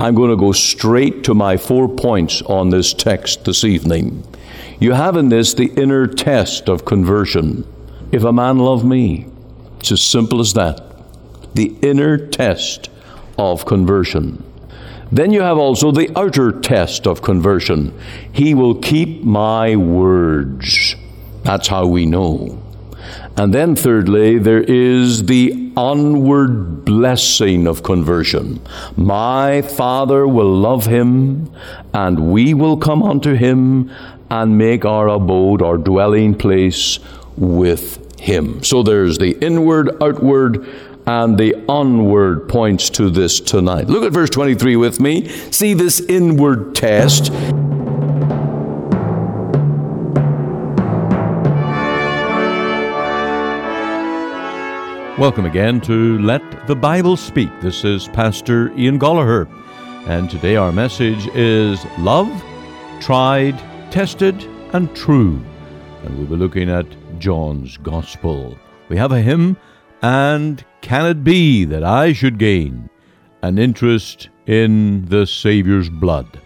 I'm going to go straight to my four points on this text this evening. You have in this the inner test of conversion. If a man love me, it's as simple as that. The inner test of conversion. Then you have also the outer test of conversion. He will keep my words. That's how we know. And then, thirdly, there is the onward blessing of conversion. My Father will love him, and we will come unto him and make our abode, our dwelling place with him. So there's the inward, outward, and the onward points to this tonight. Look at verse 23 with me. See this inward test. Welcome again to Let the Bible Speak. This is Pastor Ian Goligher, and today our message is Love, Tried, Tested, and True. And we'll be looking at John's Gospel. We have a hymn, and can it be that I should gain an interest in the Saviour's blood?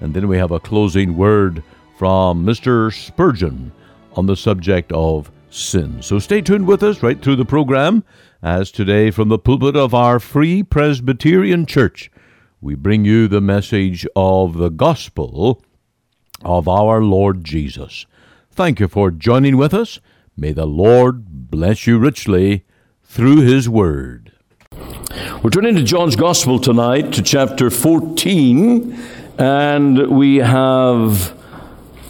And then we have a closing word from Mr. Spurgeon on the subject of sin. So stay tuned with us right through the program as today from the pulpit of our Free Presbyterian Church we bring you the message of the gospel of our Lord Jesus. Thank you for joining with us. May the Lord bless you richly through his word. We're turning to John's Gospel tonight to chapter 14, and we have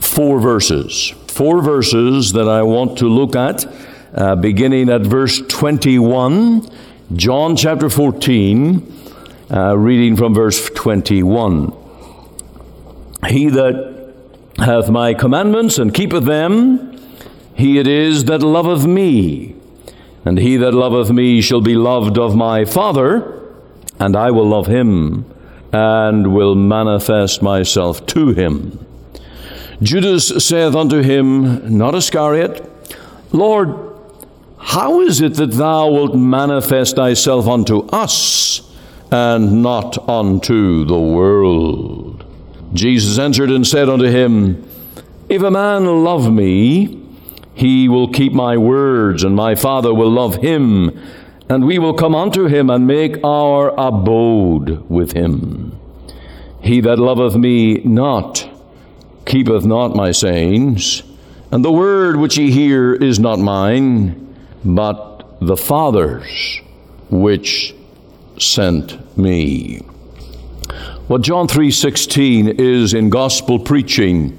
four verses four verses that I want to look at, uh, beginning at verse 21, John chapter 14, uh, reading from verse 21. He that hath my commandments and keepeth them, he it is that loveth me. And he that loveth me shall be loved of my Father, and I will love him, and will manifest myself to him. Judas saith unto him, not Iscariot, Lord, how is it that thou wilt manifest thyself unto us and not unto the world? Jesus answered and said unto him, If a man love me, he will keep my words, and my Father will love him, and we will come unto him and make our abode with him. He that loveth me not, keepeth not my sayings, and the word which ye hear is not mine, but the Father's which sent me. What John 3:16 is in gospel preaching,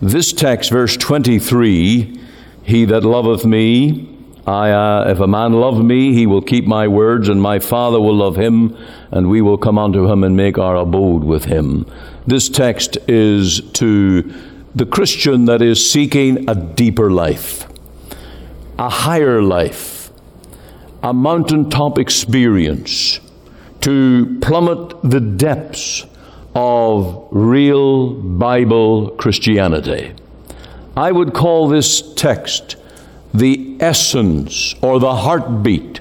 this text verse 23, he that loveth me, I, uh, if a man love me, he will keep my words, and my Father will love him, and we will come unto him and make our abode with him. This text is to the Christian that is seeking a deeper life, a higher life, a mountaintop experience, to plummet the depths of real Bible Christianity. I would call this text the essence or the heartbeat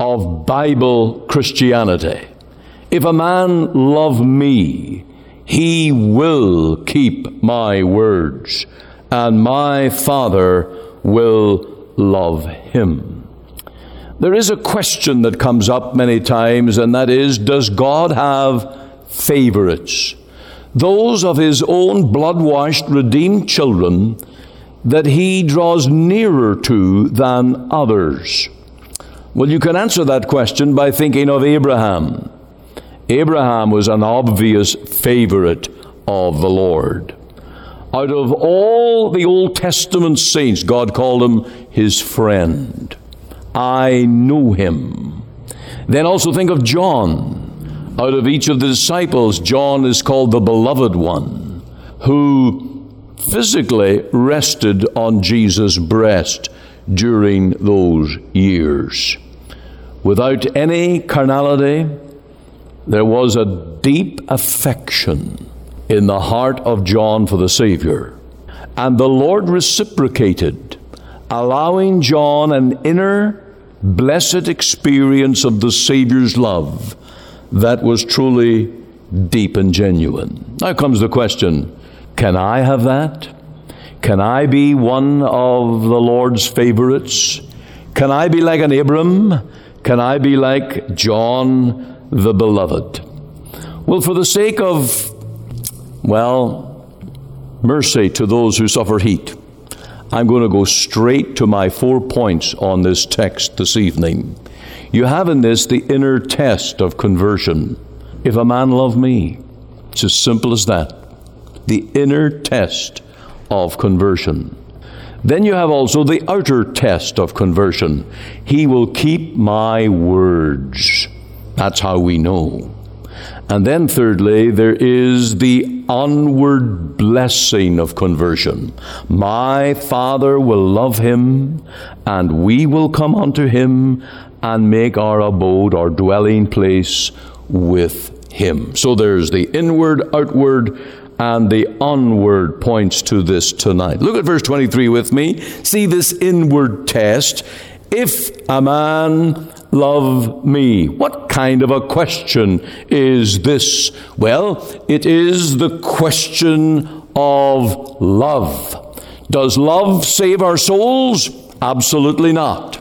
of Bible Christianity. If a man love me, he will keep my words, and my Father will love him. There is a question that comes up many times, and that is Does God have favorites? Those of his own blood washed, redeemed children that he draws nearer to than others? Well, you can answer that question by thinking of Abraham. Abraham was an obvious favorite of the Lord. Out of all the Old Testament saints, God called him his friend. I knew him. Then also think of John. Out of each of the disciples, John is called the beloved one, who physically rested on Jesus' breast during those years. Without any carnality, there was a deep affection in the heart of John for the Savior. And the Lord reciprocated, allowing John an inner, blessed experience of the Savior's love that was truly deep and genuine. Now comes the question can I have that? Can I be one of the Lord's favorites? Can I be like an Abram? Can I be like John the Beloved? Well, for the sake of, well, mercy to those who suffer heat, I'm going to go straight to my four points on this text this evening. You have in this the inner test of conversion. If a man love me, it's as simple as that. The inner test of conversion. Then you have also the outer test of conversion. He will keep my words. That's how we know. And then, thirdly, there is the onward blessing of conversion. My Father will love him, and we will come unto him and make our abode, our dwelling place with him. So there's the inward, outward, and the onward points to this tonight. Look at verse 23 with me. See this inward test. If a man love me? What kind of a question is this? Well, it is the question of love. Does love save our souls? Absolutely not.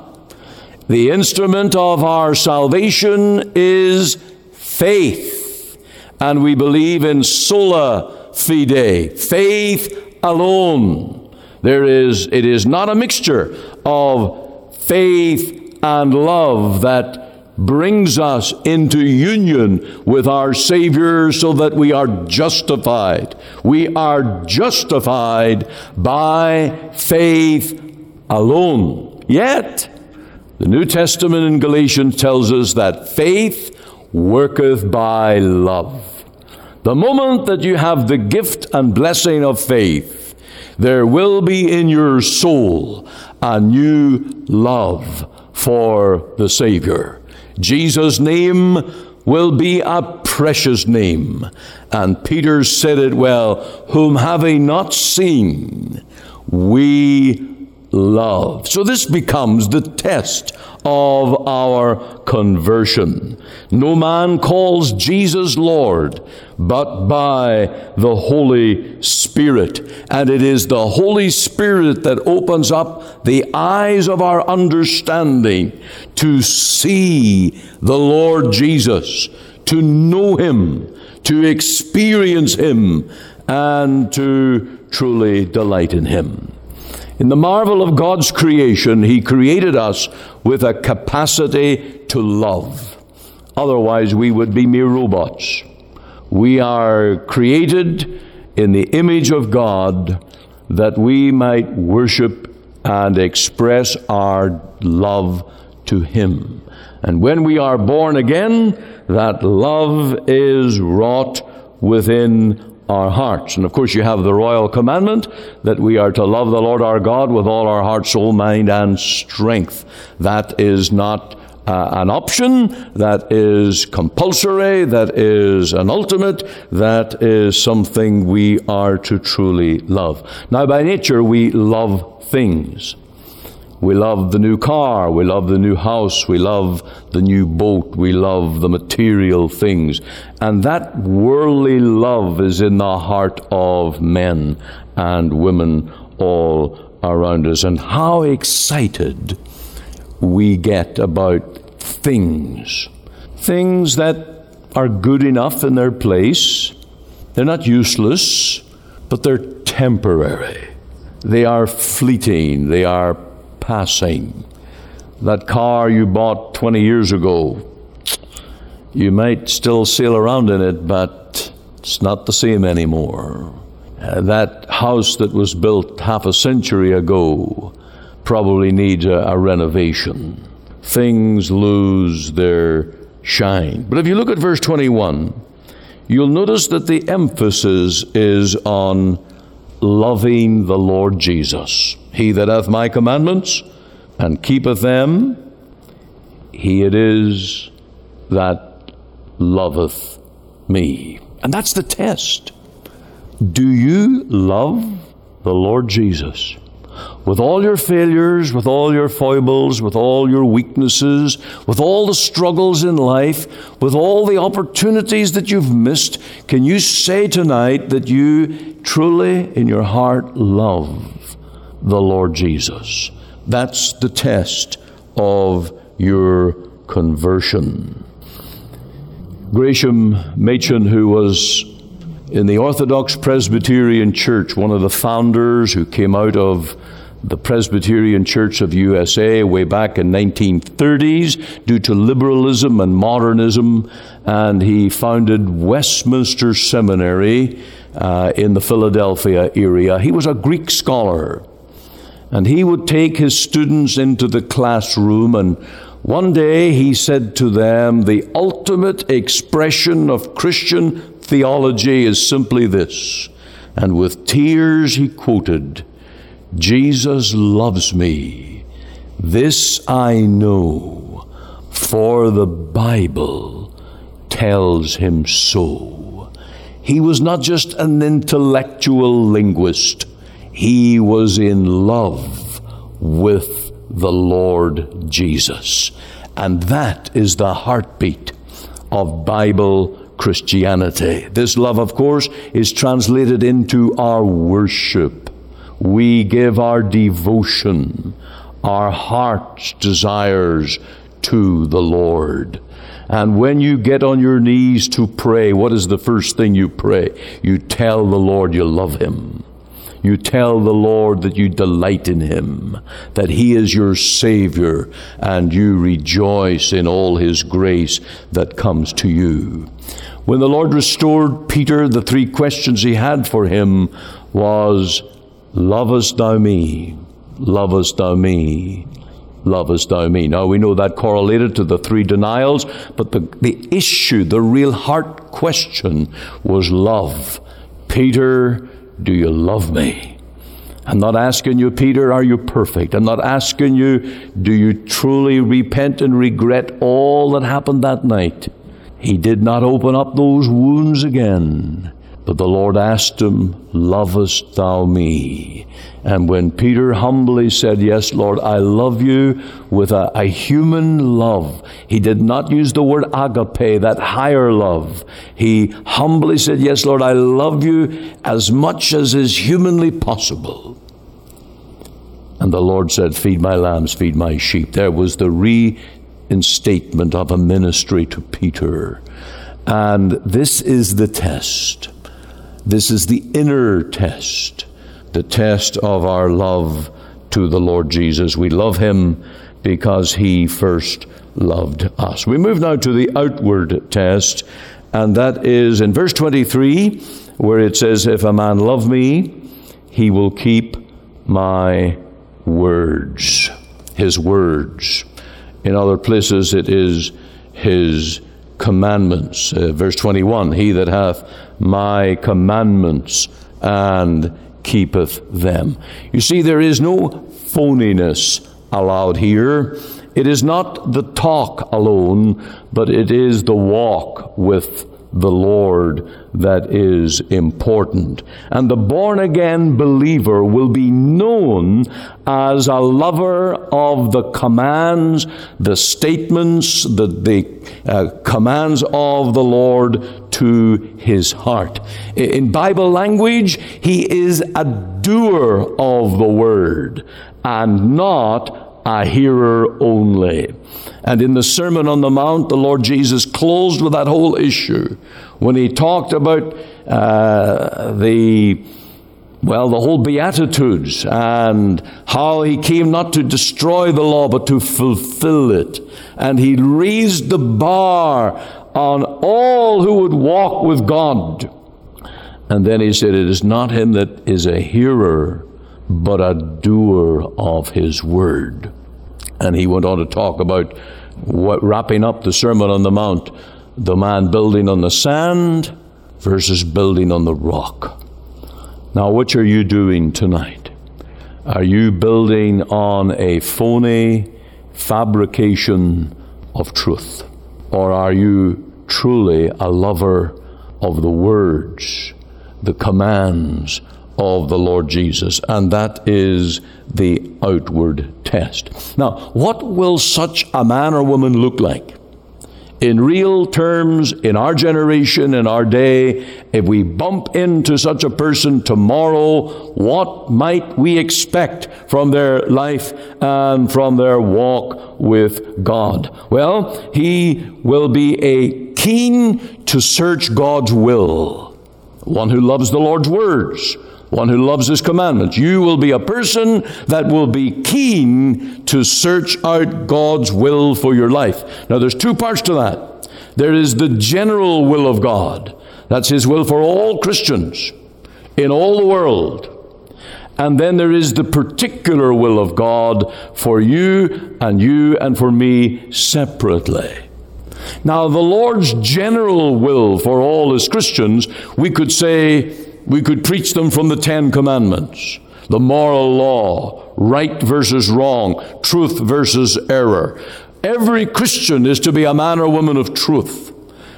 The instrument of our salvation is faith. And we believe in sola fide, faith alone. There is, it is not a mixture of faith and love that brings us into union with our Savior so that we are justified. We are justified by faith alone. Yet, the New Testament in Galatians tells us that faith worketh by love. The moment that you have the gift and blessing of faith, there will be in your soul a new love for the Savior. Jesus' name will be a precious name. And Peter said it well, whom having not seen, we love. So this becomes the test of our conversion. No man calls Jesus Lord but by the Holy Spirit. And it is the Holy Spirit that opens up the eyes of our understanding to see the Lord Jesus, to know Him, to experience Him, and to truly delight in Him. In the marvel of God's creation, He created us with a capacity to love. Otherwise, we would be mere robots. We are created in the image of God that we might worship and express our love to Him. And when we are born again, that love is wrought within our hearts. And of course, you have the royal commandment that we are to love the Lord our God with all our heart, soul, mind, and strength. That is not uh, an option, that is compulsory, that is an ultimate, that is something we are to truly love. Now, by nature, we love things. We love the new car. We love the new house. We love the new boat. We love the material things. And that worldly love is in the heart of men and women all around us. And how excited we get about things. Things that are good enough in their place. They're not useless, but they're temporary. They are fleeting. They are passing. That car you bought 20 years ago, you might still sail around in it, but it's not the same anymore. Uh, that house that was built half a century ago probably needs a, a renovation. Things lose their shine. But if you look at verse 21, you'll notice that the emphasis is on loving the Lord Jesus. He that hath my commandments and keepeth them, he it is that loveth me. And that's the test. Do you love the Lord Jesus? With all your failures, with all your foibles, with all your weaknesses, with all the struggles in life, with all the opportunities that you've missed, can you say tonight that you truly in your heart love the Lord Jesus? That's the test of your conversion. Gresham Machen, who was in the Orthodox Presbyterian Church, one of the founders who came out of the Presbyterian Church of USA way back in 1930s due to liberalism and modernism, and he founded Westminster Seminary uh, in the Philadelphia area. He was a Greek scholar, and he would take his students into the classroom and one day he said to them, The ultimate expression of Christian theology is simply this. And with tears he quoted, Jesus loves me. This I know, for the Bible tells him so. He was not just an intellectual linguist, he was in love with the Lord Jesus. And that is the heartbeat of Bible Christianity. This love, of course, is translated into our worship we give our devotion, our heart's desires to the Lord. And when you get on your knees to pray, what is the first thing you pray? You tell the Lord you love Him. You tell the Lord that you delight in Him, that He is your Savior, and you rejoice in all His grace that comes to you. When the Lord restored Peter, the three questions He had for him was, Lovest thou me? Lovest thou me? Lovest thou me? Now we know that correlated to the three denials, but the, the issue, the real heart question was love. Peter, do you love me? I'm not asking you, Peter, are you perfect? I'm not asking you, do you truly repent and regret all that happened that night? He did not open up those wounds again. But the Lord asked him, Lovest thou me? And when Peter humbly said, Yes, Lord, I love you with a, a, human love, he did not use the word agape, that higher love. He humbly said, Yes, Lord, I love you as much as is humanly possible. And the Lord said, Feed my lambs, feed my sheep. There was the reinstatement of a ministry to Peter. And this is the test. This is the inner test, the test of our love to the Lord Jesus. We love him because he first loved us. We move now to the outward test, and that is in verse 23, where it says, If a man love me, he will keep my words. His words. In other places, it is his commandments. Uh, verse 21 He that hath my commandments and keepeth them. You see, there is no phoniness allowed here. It is not the talk alone, but it is the walk with the Lord that is important. And the born again believer will be known as a lover of the commands, the statements, the, the uh, commands of the Lord to his heart. In Bible language, he is a doer of the word and not a hearer only. And in the Sermon on the Mount, the Lord Jesus closed with that whole issue when he talked about uh, the well, the whole Beatitudes and how he came not to destroy the law but to fulfill it. And he raised the bar on all who would walk with God. And then he said, It is not him that is a hearer, but a doer of his word. And he went on to talk about what, wrapping up the Sermon on the Mount, the man building on the sand versus building on the rock. Now, what are you doing tonight? Are you building on a phony fabrication of truth? Or are you truly a lover of the words, the commands of the Lord Jesus, and that is the outward test. Now, what will such a man or woman look like? in real terms, in our generation, in our day, if we bump into such a person tomorrow, what might we expect from their life and from their walk with God? Well, he will be a keen to search God's will, one who loves the Lord's words one who loves his commandments. You will be a person that will be keen to search out God's will for your life. Now, there's two parts to that. There is the general will of God. That's his will for all Christians in all the world. And then there is the particular will of God for you and you and for me separately. Now, the Lord's general will for all as Christians, we could say, we could preach them from the Ten Commandments, the moral law, right versus wrong, truth versus error. Every Christian is to be a man or woman of truth.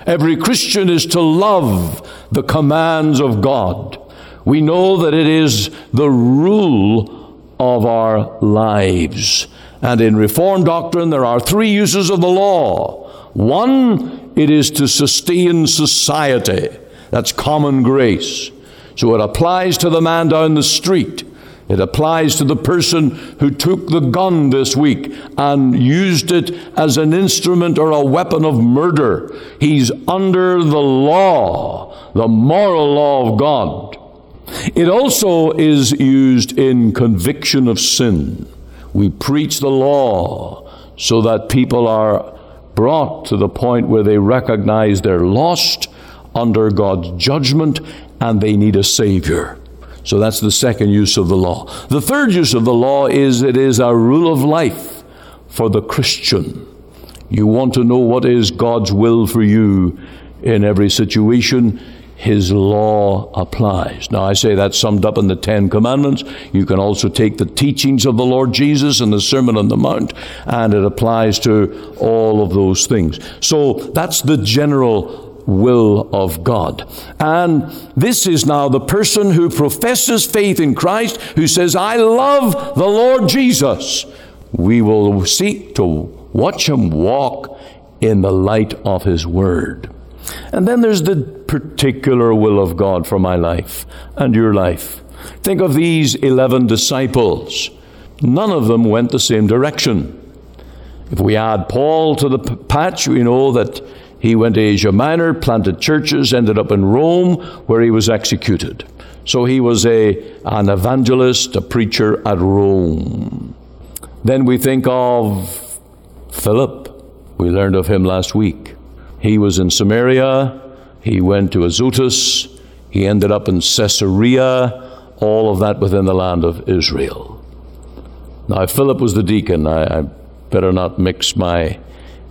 Every Christian is to love the commands of God. We know that it is the rule of our lives. And in Reformed doctrine, there are three uses of the law. One, it is to sustain society. That's common grace. So it applies to the man down the street. It applies to the person who took the gun this week and used it as an instrument or a weapon of murder. He's under the law, the moral law of God. It also is used in conviction of sin. We preach the law so that people are brought to the point where they recognize they're lost under God's judgment and they need a Savior. So that's the second use of the law. The third use of the law is it is a rule of life for the Christian. You want to know what is God's will for you in every situation, His law applies. Now, I say that's summed up in the Ten Commandments. You can also take the teachings of the Lord Jesus and the Sermon on the Mount, and it applies to all of those things. So that's the general will of God. And this is now the person who professes faith in Christ, who says, I love the Lord Jesus. We will seek to watch him walk in the light of his word. And then there's the particular will of God for my life and your life. Think of these 11 disciples. None of them went the same direction. If we add Paul to the patch, we know that he went to Asia Minor, planted churches, ended up in Rome, where he was executed. So he was a, an evangelist, a preacher at Rome. Then we think of Philip. We learned of him last week. He was in Samaria. He went to Azotus. He ended up in Caesarea. All of that within the land of Israel. Now, Philip was the deacon. I, I better not mix my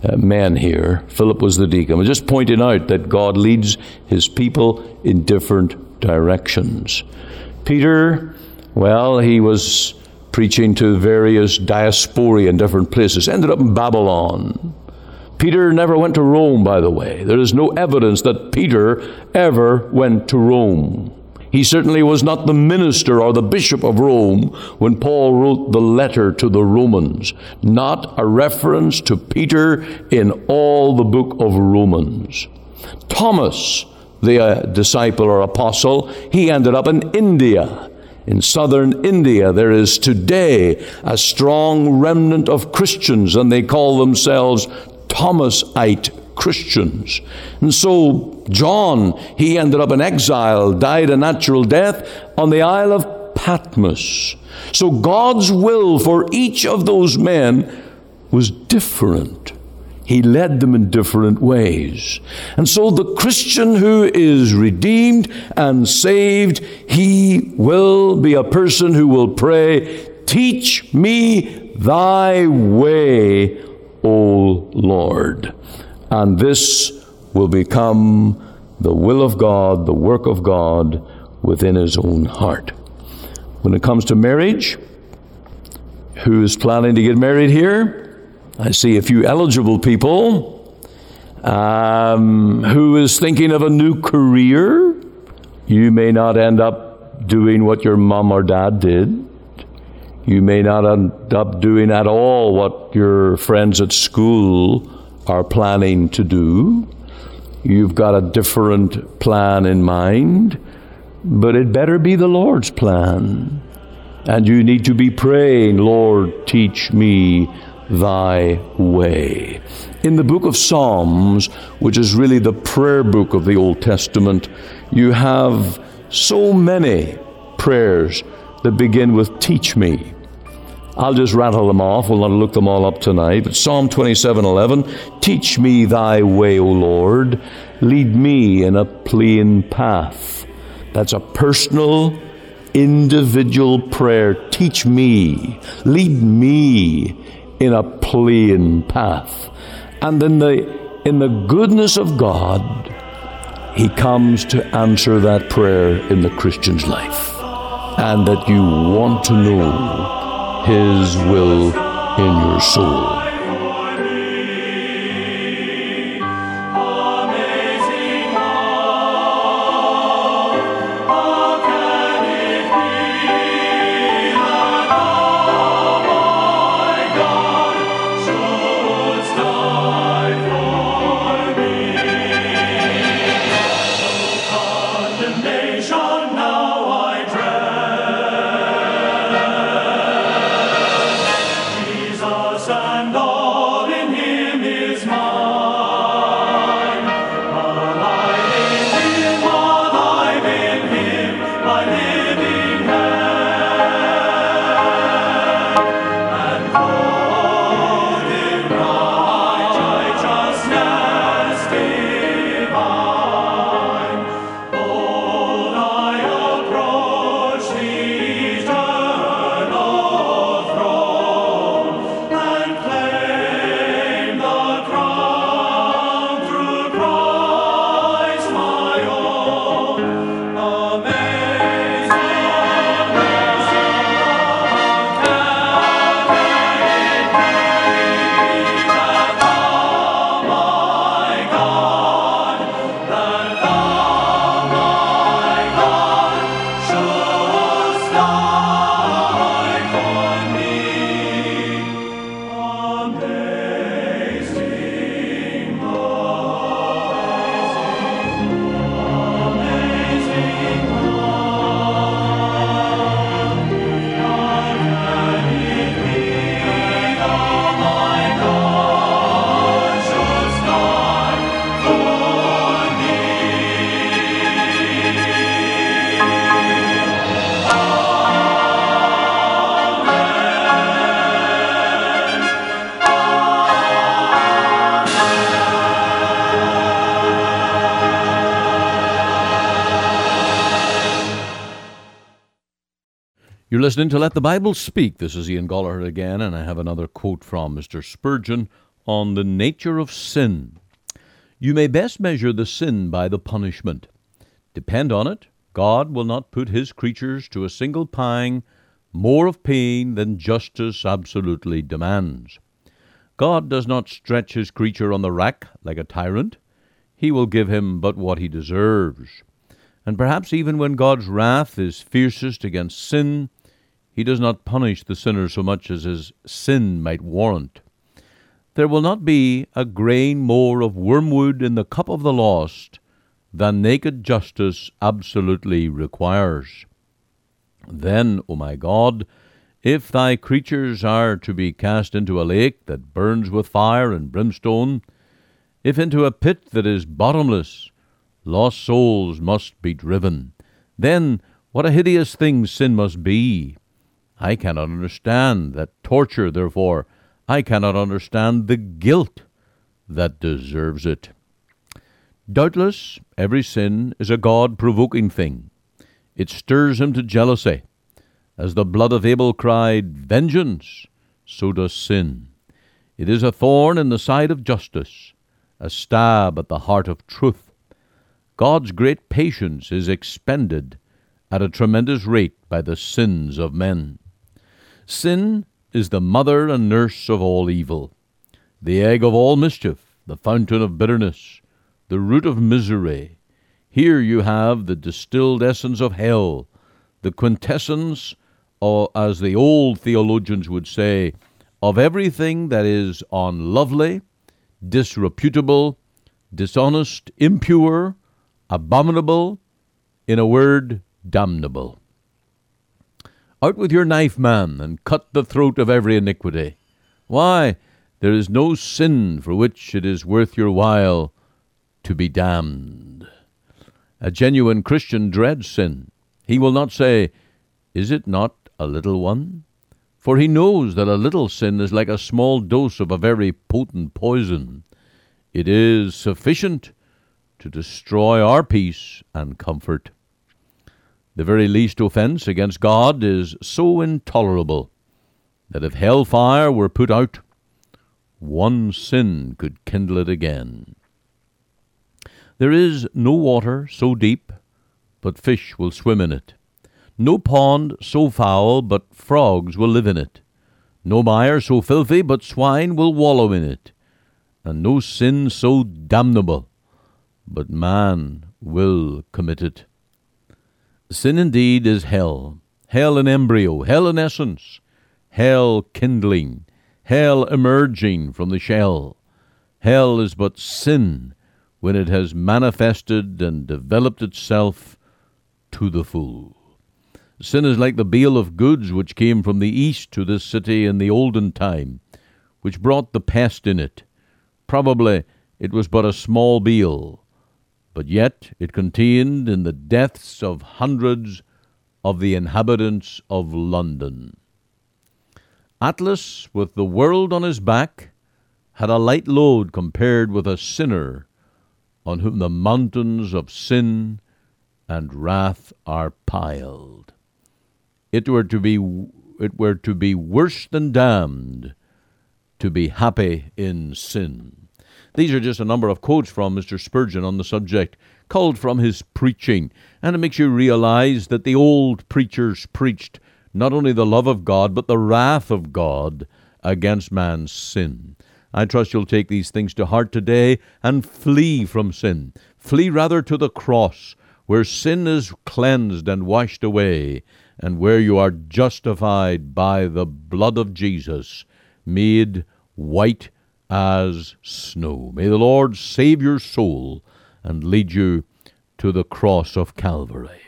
Uh, man here. Philip was the deacon. I'm just pointing out that God leads his people in different directions. Peter, well, he was preaching to various diaspora in different places, ended up in Babylon. Peter never went to Rome, by the way. There is no evidence that Peter ever went to Rome. He certainly was not the minister or the bishop of Rome when Paul wrote the letter to the Romans. Not a reference to Peter in all the book of Romans. Thomas, the uh, disciple or apostle, he ended up in India. In southern India, there is today a strong remnant of Christians, and they call themselves Thomasite Christians. And so John, he ended up in exile, died a natural death on the Isle of Patmos. So God's will for each of those men was different. He led them in different ways. And so the Christian who is redeemed and saved, he will be a person who will pray, Teach me thy way, O Lord. And this will become the will of God, the work of God within his own heart. When it comes to marriage, who is planning to get married here? I see a few eligible people. Um, who is thinking of a new career? You may not end up doing what your mom or dad did. You may not end up doing at all what your friends at school are planning to do. You've got a different plan in mind, but it better be the Lord's plan. And you need to be praying, Lord, teach me thy way. In the book of Psalms, which is really the prayer book of the Old Testament, you have so many prayers that begin with teach me. I'll just rattle them off. We'll not look them all up tonight. But Psalm 27 11, teach me thy way, O Lord. Lead me in a plain path. That's a personal, individual prayer. Teach me. Lead me in a plain path. And in the, in the goodness of God, He comes to answer that prayer in the Christian's life. And that you want to know his will in your soul. You're listening to Let the Bible Speak. This is Ian Goligher again, and I have another quote from Mr. Spurgeon on the nature of sin. You may best measure the sin by the punishment. Depend on it, God will not put his creatures to a single pang more of pain than justice absolutely demands. God does not stretch his creature on the rack like a tyrant. He will give him but what he deserves. And perhaps even when God's wrath is fiercest against sin, he does not punish the sinner so much as his sin might warrant. There will not be a grain more of wormwood in the cup of the lost than naked justice absolutely requires. Then, O my God, if thy creatures are to be cast into a lake that burns with fire and brimstone, if into a pit that is bottomless, lost souls must be driven, then what a hideous thing sin must be! I cannot understand that torture, therefore, I cannot understand the guilt that deserves it. Doubtless, every sin is a God provoking thing. It stirs him to jealousy. As the blood of Abel cried, Vengeance, so does sin. It is a thorn in the side of justice, a stab at the heart of truth. God's great patience is expended at a tremendous rate by the sins of men. Sin is the mother and nurse of all evil, the egg of all mischief, the fountain of bitterness, the root of misery. Here you have the distilled essence of hell, the quintessence, or as the old theologians would say, of everything that is unlovely, disreputable, dishonest, impure, abominable, in a word, damnable. Out with your knife, man, and cut the throat of every iniquity. Why, there is no sin for which it is worth your while to be damned. A genuine Christian dreads sin. He will not say, Is it not a little one? For he knows that a little sin is like a small dose of a very potent poison. It is sufficient to destroy our peace and comfort. The very least offence against God is so intolerable that if hell fire were put out, one sin could kindle it again. There is no water so deep but fish will swim in it, no pond so foul but frogs will live in it, no mire so filthy but swine will wallow in it, and no sin so damnable but man will commit it. Sin indeed is hell, hell in embryo, hell in essence, hell kindling, hell emerging from the shell. Hell is but sin when it has manifested and developed itself to the full. Sin is like the bale of goods which came from the east to this city in the olden time, which brought the pest in it. Probably it was but a small bale, but yet it contained in the deaths of hundreds of the inhabitants of London. Atlas, with the world on his back, had a light load compared with a sinner on whom the mountains of sin and wrath are piled. It were to be it were to be worse than damned to be happy in sin. These are just a number of quotes from Mr. Spurgeon on the subject, culled from his preaching, and it makes you realize that the old preachers preached not only the love of God, but the wrath of God against man's sin. I trust you'll take these things to heart today and flee from sin. Flee rather to the cross, where sin is cleansed and washed away, and where you are justified by the blood of Jesus, made white as snow. May the Lord save your soul and lead you to the cross of Calvary.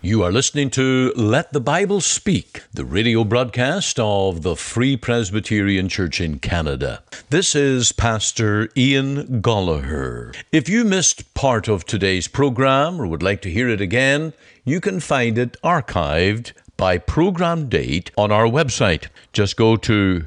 You are listening to Let the Bible Speak, the radio broadcast of the Free Presbyterian Church in Canada. This is Pastor Ian Goligher. If you missed part of today's program or would like to hear it again, you can find it archived by program date on our website. Just go to